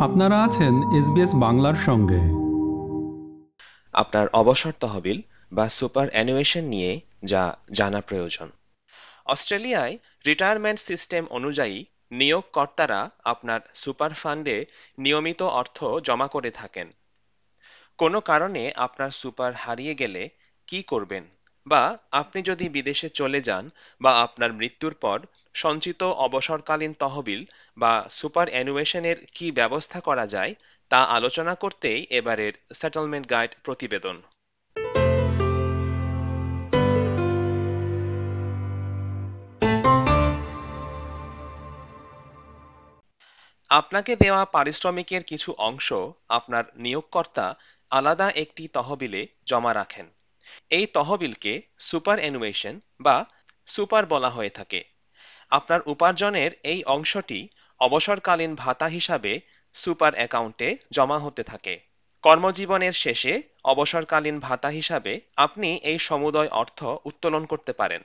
আপনারা আছেন এসবিএস বাংলার সঙ্গে। আপনার অবসর তহবিল বা সুপার অ্যানুয়েশন নিয়ে যা জানা প্রয়োজন। অস্ট্রেলিয়ায় রিটায়ারমেন্ট সিস্টেম অনুযায়ী নিয়োগকর্তারা আপনার সুপার ফান্ডে নিয়মিত অর্থ জমা করে থাকেন। কোনো কারণে আপনার সুপার হারিয়ে গেলে কি করবেন? বা আপনি যদি বিদেশে চলে যান বা আপনার মৃত্যুর পর সঞ্চিত অবসরকালীন তহবিল বা সুপার অ্যানুয়েশনের কি ব্যবস্থা করা যায় তা আলোচনা করতেই এবারের সেটেলমেন্ট গাইড প্রতিবেদন। আপনাকে দেওয়া পারিশ্রমিকের কিছু অংশ আপনার নিয়োগকর্তা আলাদা একটি তহবিলে জমা রাখেন। এই তহবিলকে সুপার অ্যানুয়েশন বা সুপার বলা হয়ে থাকে। আপনার উপার্জনের এই অংশটি অবসরকালীন ভাতা হিসাবে সুপার অ্যাকাউন্টে জমা হতে থাকে। কর্মজীবনের শেষে অবসরকালীন ভাতা হিসাবে আপনি এই সমুদয় অর্থ উত্তোলন করতে পারেন।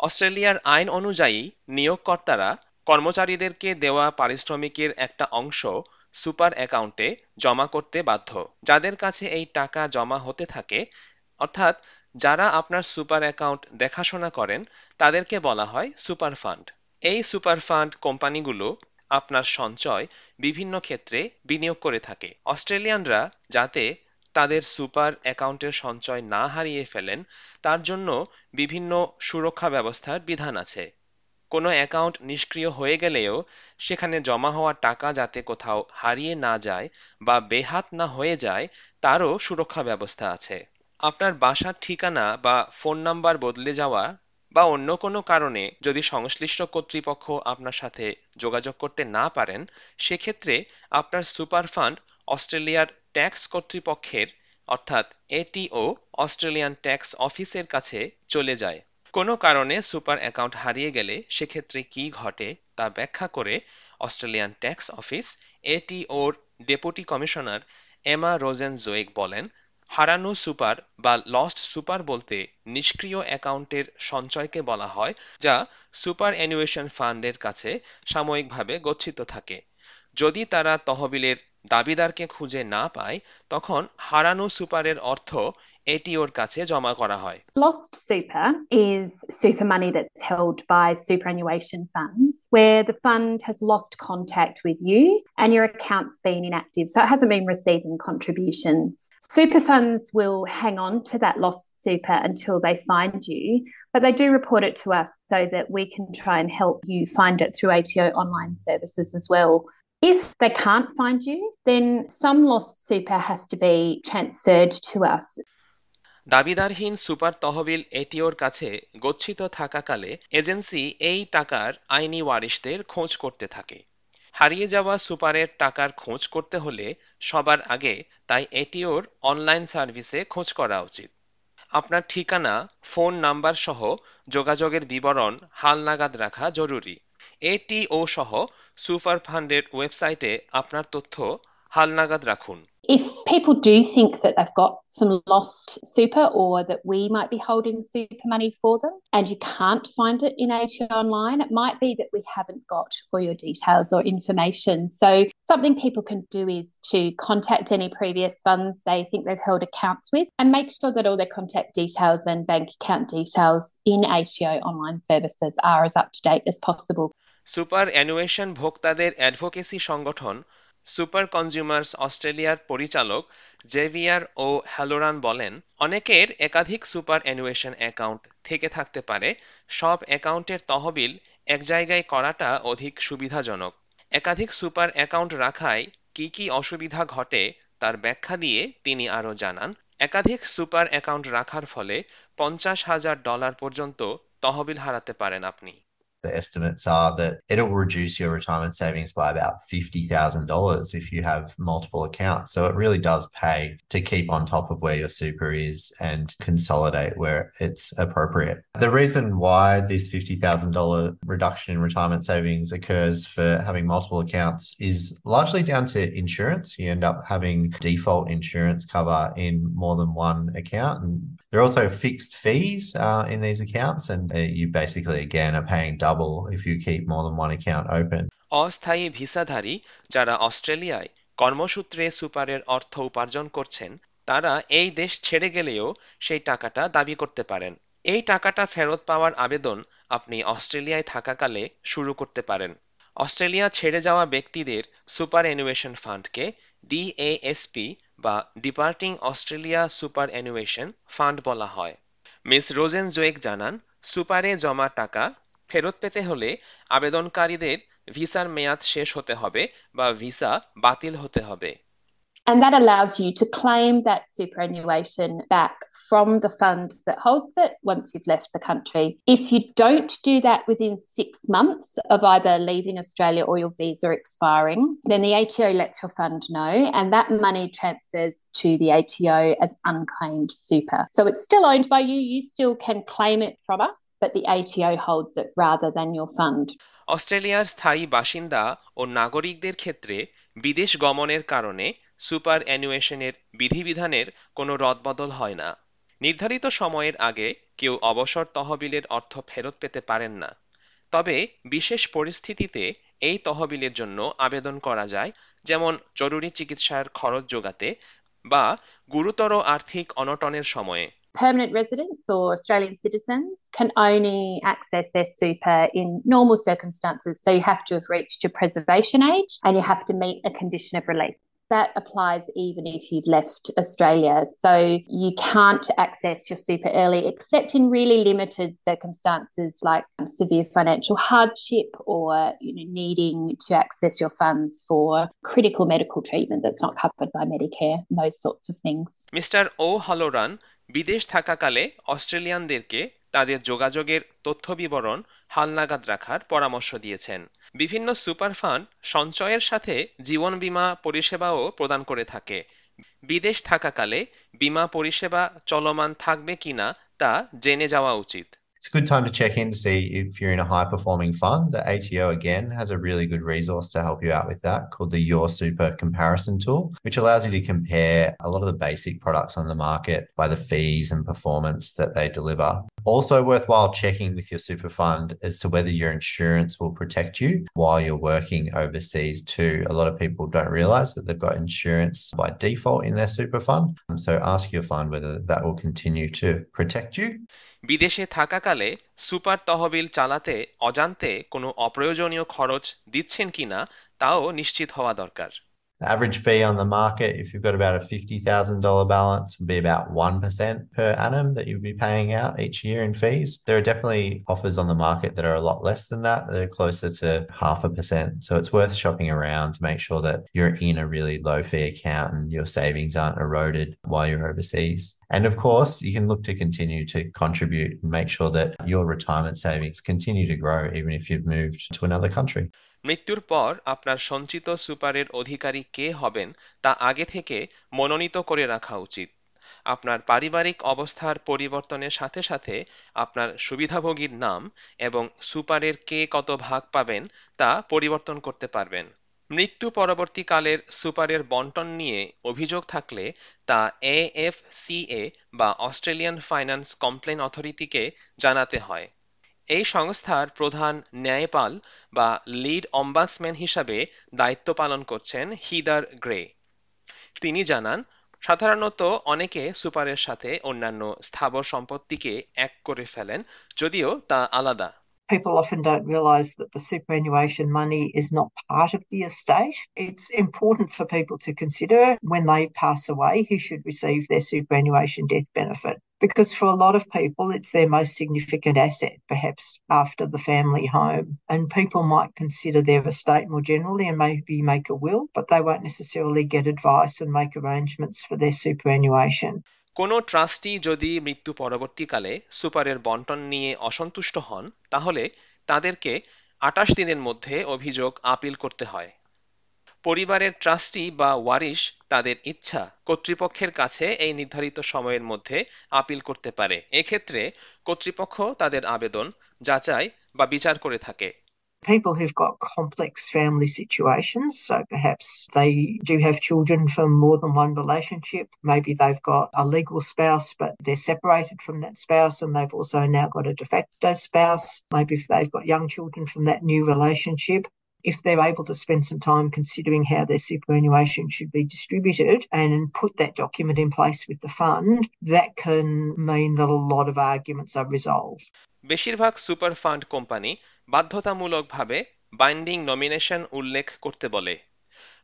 অস্ট্রেলিয়ার আইন অনুযায়ী নিয়োগকর্তারা কর্মচারীদেরকে দেওয়া পারিশ্রমিকের একটা অংশ সুপার অ্যাকাউন্টে জমা করতে বাধ্য। যাদের কাছে এই টাকা জমা হতে থাকে, অর্থাৎ যারা আপনার সুপার অ্যাকাউন্ট দেখাশোনা করেন, তাদেরকে বলা হয় সুপার ফান্ড। এই সুপার ফান্ড কোম্পানিগুলো আপনার সঞ্চয় বিভিন্ন ক্ষেত্রে বিনিয়োগ করে থাকে। অস্ট্রেলিয়ানরা যাতে তাদের সুপার অ্যাকাউন্টের সঞ্চয় না হারিয়ে ফেলেন, তার জন্য বিভিন্ন সুরক্ষা ব্যবস্থার বিধান আছে। কোনো অ্যাকাউন্ট নিষ্ক্রিয় হয়ে গেলেও সেখানে জমা হওয়া টাকা যাতে কোথাও হারিয়ে না যায় বা বেহাত না হয়ে যায়, তারও সুরক্ষা ব্যবস্থা আছে। আপনার বাসার ঠিকানা বা ফোন নাম্বার বদলে যাওয়া বা অন্য কোনো কারণে যদি সংশ্লিষ্ট কর্তৃপক্ষ আপনার সাথে যোগাযোগ করতে না পারেন, সেক্ষেত্রে আপনার সুপার ফান্ড অস্ট্রেলিয়ার ট্যাক্স কর্তৃপক্ষের, অর্থাৎ এটিও অস্ট্রেলিয়ান ট্যাক্স অফিসের কাছে চলে যায়। কোনো কারণে সুপার অ্যাকাউন্ট হারিয়ে গেলে সেক্ষেত্রে কি ঘটে তা ব্যাখ্যা করে অস্ট্রেলিয়ান ট্যাক্স অফিস এটিওর deputy commissioner Emma Rosenzweig বলেন হারানো সুপার বা লস্ট সুপার বলতে নিষ্ক্রিয় অ্যাকাউন্টের সঞ্চয়কে বলা হয়, যা সুপার অ্যানুয়েশন ফান্ডের কাছে সাময়িকভাবে গচ্ছিত থাকে। যদি তারা তহবিলের দাবিদারকে খুঁজে না পায়, তখন হারানো সুপারের অর্থ এটিওর কাছে জমা করা হয় Lost super is super money that's held by superannuation funds where the fund has lost contact with you and your account's been inactive, so it hasn't been receiving contributions. Super funds will hang on to that lost super until they find you, but they do report it to us so that we can try and help you find it through ATO online services as well. If they can't find you, then some lost super has to be transferred to us. দাবিদারহীন super তহবিল এটিওর কাছে গচ্ছিত থাকাকালে agency এই টাকার আইনি ওয়ারিশদের খোঁজ করতে থাকে। হারিয়ে যাওয়া সুপারের টাকার খোঁজ করতে হলে সবার আগে তাই এটিওর অনলাইন সার্ভিসে খোঁজ করা উচিত। আপনার ঠিকানা, ফোন নাম্বার সহ যোগাযোগের বিবরণ হালনাগাদ রাখা জরুরি। এটিও সহ সুপার ফান্ডের ওয়েবসাইটে আপনার তথ্য হালনাগাদ রাখুন। If people do think that they've got some lost super or that we might be holding super money for them and you can't find it in ATO online, it might be that we haven't got all your details or information. So, something people can do is to contact any previous funds they think they've held accounts with and make sure that all their contact details and bank account details in ATO online services are as up to date as possible. Superannuation ভোক্তাদের advocacy সংগঠন super consumers অস্ট্রেলিয়ার পরিচালক Xavier ও হ্যালোরান বলেন, অনেকের একাধিক super অ্যানুয়েশন account থেকে থাকতে পারে, সব অ্যাকাউন্টের তহবিল এক জায়গায় করাটা অধিক সুবিধাজনক। একাধিক সুপার অ্যাকাউন্ট রাখায় কি কি অসুবিধা ঘটে তার ব্যাখ্যা দিয়ে তিনি আরও জানান, একাধিক সুপার অ্যাকাউন্ট রাখার ফলে পঞ্চাশ হাজার ডলার পর্যন্ত তহবিল হারাতে পারেন আপনি। The estimates are that it'll reduce your retirement savings by about $50,000 if you have multiple accounts. So it really does pay to keep on top of where your super is and consolidate where it's appropriate. The reason why this $50,000 reduction in retirement savings occurs for having multiple accounts is largely down to insurance. You end up having default insurance cover in more than one account. And there are also fixed fees uh, in these accounts, and uh, you basically, again, are paying double if you keep more than one account open. অস্থায়ী ভিসাধারী যারা অস্ট্রেলিয়ায় কর্মসূত্রে সুপারের অর্থ উপার্জন করছেন তারা এই দেশ ছেড়ে গেলেও সেই টাকাটা দাবি করতে পারেন এই টাকাটা ফেরত পাওয়ার আবেদন আপনি অস্ট্রেলিয়ায় থাকাকালে শুরু করতে পারেন অস্ট্রেলিয়া ছেড়ে যাওয়া ব্যক্তিদের সুপার অ্যানুয়েশন ফান্ডকে ডিএএসপি বা departing Australia superannuation fund বলা হয়। মিস রোজেন জোয়েক জানান, সুপারে জমা টাকা ফেরত পেতে হলে আবেদনকারীদের ভিসার মেয়াদ শেষ হতে হবে বা ভিসা বাতিল হতে হবে। And that allows you to claim that superannuation back from the fund that holds it once you've left the country. If you don't do that within six months of either leaving Australia or your visa expiring, then the ATO lets your fund know and that money transfers to the ATO as unclaimed super. So it's still owned by you, you still can claim it from us, but the ATO holds it rather than your fund. অস্ট্রেলিয়ার স্থায়ী বাসিন্দা ও নাগরিকদের ক্ষেত্রে বিদেশ গমনের কারণে super অ্যানুয়েশনের বিধিবিধানের কোনো রদবদল হয় না নির্ধারিত সময়ের আগে কেউ অবসর তহবিলের অর্থ ফেরত পেতে পারেন না তবে বিশেষ পরিস্থিতিতে এই তহবিলের জন্য আবেদন করা যায় যেমন জরুরি চিকিৎসার খরচ যোগাতে বা গুরুতর আর্থিক অনটনের সময়ে permanent residents or Australian citizens can only access their super in normal circumstances. So you have to have reached your preservation age and you have to meet a condition of release. that applies even if you'd left Australia. So you can't access your super early except in really limited circumstances like severe financial hardship or you know, needing to access your funds for critical medical treatment that's not covered by Medicare, those sorts of things. Mr. O'Halloran বিদেশ থাকাকালে অস্ট্রেলিয়ানদেরকে তাদের যোগাযোগের তথ্য বিবরণ হালনাগাদ রাখার পরামর্শ দিয়েছেন। বিভিন্ন সুপার ফান্ড সঞ্চয়ের সাথে জীবন বীমা পরিষেবাও প্রদান করে থাকে। বিদেশ থাকাকালে বিমা পরিষেবা চলমান থাকবে কিনা তা জেনে যাওয়া উচিত। It's a good time to check in to see if you're in a high performing fund. The ATO again has a really good resource to help you out with that called the Your Super comparison tool, which allows you to compare a lot of the basic products on the market by the fees and performance that they deliver. Also worthwhile checking with your super fund as to whether your insurance will protect you while you're working overseas too. A lot of people don't realize that they've got insurance by default in their super fund. So ask your fund whether that will continue to protect you. বিদেশে থাকাকালে super তহবিল চালাতে, অজান্তে কোনো অপ্রয়োজনীয় খরচ দিচ্ছেন কিনা, তাও নিশ্চিত হওয়া দরকার। The average fee on the market, if you've got about a $50,000 balance, would be about 1% per annum that you'd be paying out each year in fees. There are definitely offers on the market that are a lot less than that. They're closer to half a percent. So it's worth shopping around to make sure that you're in a really low fee account and your savings aren't eroded while you're overseas. And of course, you can look to continue to contribute and make sure that your retirement savings continue to grow even if you've moved to another country. মৃত্যুর পর আপনার সঞ্চিত সুপারের অধিকারী কে হবেন তা আগে থেকে মনোনীত করে রাখা উচিত। আপনার পারিবারিক অবস্থার পরিবর্তনের সাথে সাথে আপনার সুবিধাভোগীর নাম এবং সুপারের কে কত ভাগ পাবেন তা পরিবর্তন করতে পারবেন। মৃত্যু পরবর্তীকালের সুপারের বন্টন নিয়ে অভিযোগ থাকলে তা এএফসিএ বা অস্ট্রেলিয়ান ফাইন্যান্স কমপ্লেন অথরিটিকে জানাতে হয়। এই সংস্থার প্রধান ন্যায়পাল বা লিড অম্বাসম্যান হিসাবে দায়িত্ব পালন করছেন হিদার গ্রে। তিনি জানান, সাধারণত অনেকে সুপারের সাথে অন্যান্য স্থাবর সম্পত্তিকে এক করে ফেলেন, যদিও তা আলাদা। People often don't realise that the superannuation money is not part of the estate. It's important for people to consider when they pass away who should receive their superannuation death benefit. Because for a lot of people, it's their most significant asset, perhaps after the family home. And people might consider their estate more generally and maybe make a will, but they won't necessarily get advice and make arrangements for their superannuation. কোনো trustee যদি মৃত্যু পরবর্তীকালে সুপারের বন্টন নিয়ে অসন্তুষ্ট হন, তাহলে তাদেরকে আটাশ দিনের মধ্যে অভিযোগ আপিল করতে হয়। পরিবারের ট্রাস্টি বা ওয়ারিশ তাদের ইচ্ছা কর্তৃপক্ষের কাছে এই নির্ধারিত সময়ের মধ্যে আপিল করতে পারে। এক্ষেত্রে কর্তৃপক্ষ তাদের আবেদন, যাচাই বা বিচার করে থাকে। People who've got complex family situations. So perhaps they do have children from more than one relationship. Maybe they've got a legal spouse, but they're separated from that spouse and they've also now got a de facto spouse. Maybe they've got young children from that new relationship. If they're able to spend some time considering how their superannuation should be distributed and put that document in place with the fund, that can mean that a lot of arguments are resolved. বেশিরভাগ super fund company বাধ্যতামূলকভাবে binding nomination উল্লেখ করতে বলে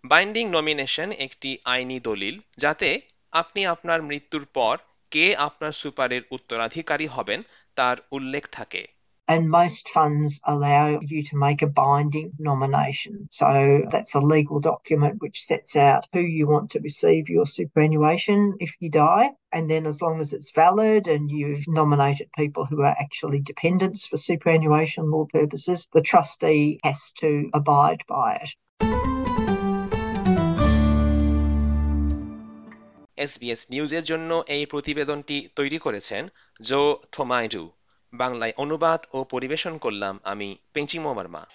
binding nomination একটি আইনি দলিল যাতে আপনি আপনার মৃত্যুর পর কে আপনার সুপারের উত্তরাধিকারী হবেন তার উল্লেখ থাকে And most funds allow you to make a binding nomination. So that's a legal document which sets out who you want to receive your superannuation if you die. And then, as long as it's valid and you've nominated people who are actually dependents for superannuation law purposes, the trustee has to abide by it. SBS নিউজের জন্য এই প্রতিবেদনটি তৈরি করেছেন জো থোমাইডু বাংলায় অনুবাদ ও পরিবেশন করলাম আমি পেঞ্চিমো বর্মা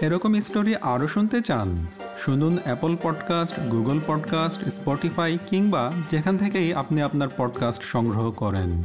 এরকম স্টোরি আরও শুনতে চান, শুনুন Apple podcast Google podcast Spotify কিংবা যেখান থেকেই আপনি আপনার পডকাস্ট সংগ্রহ করেন।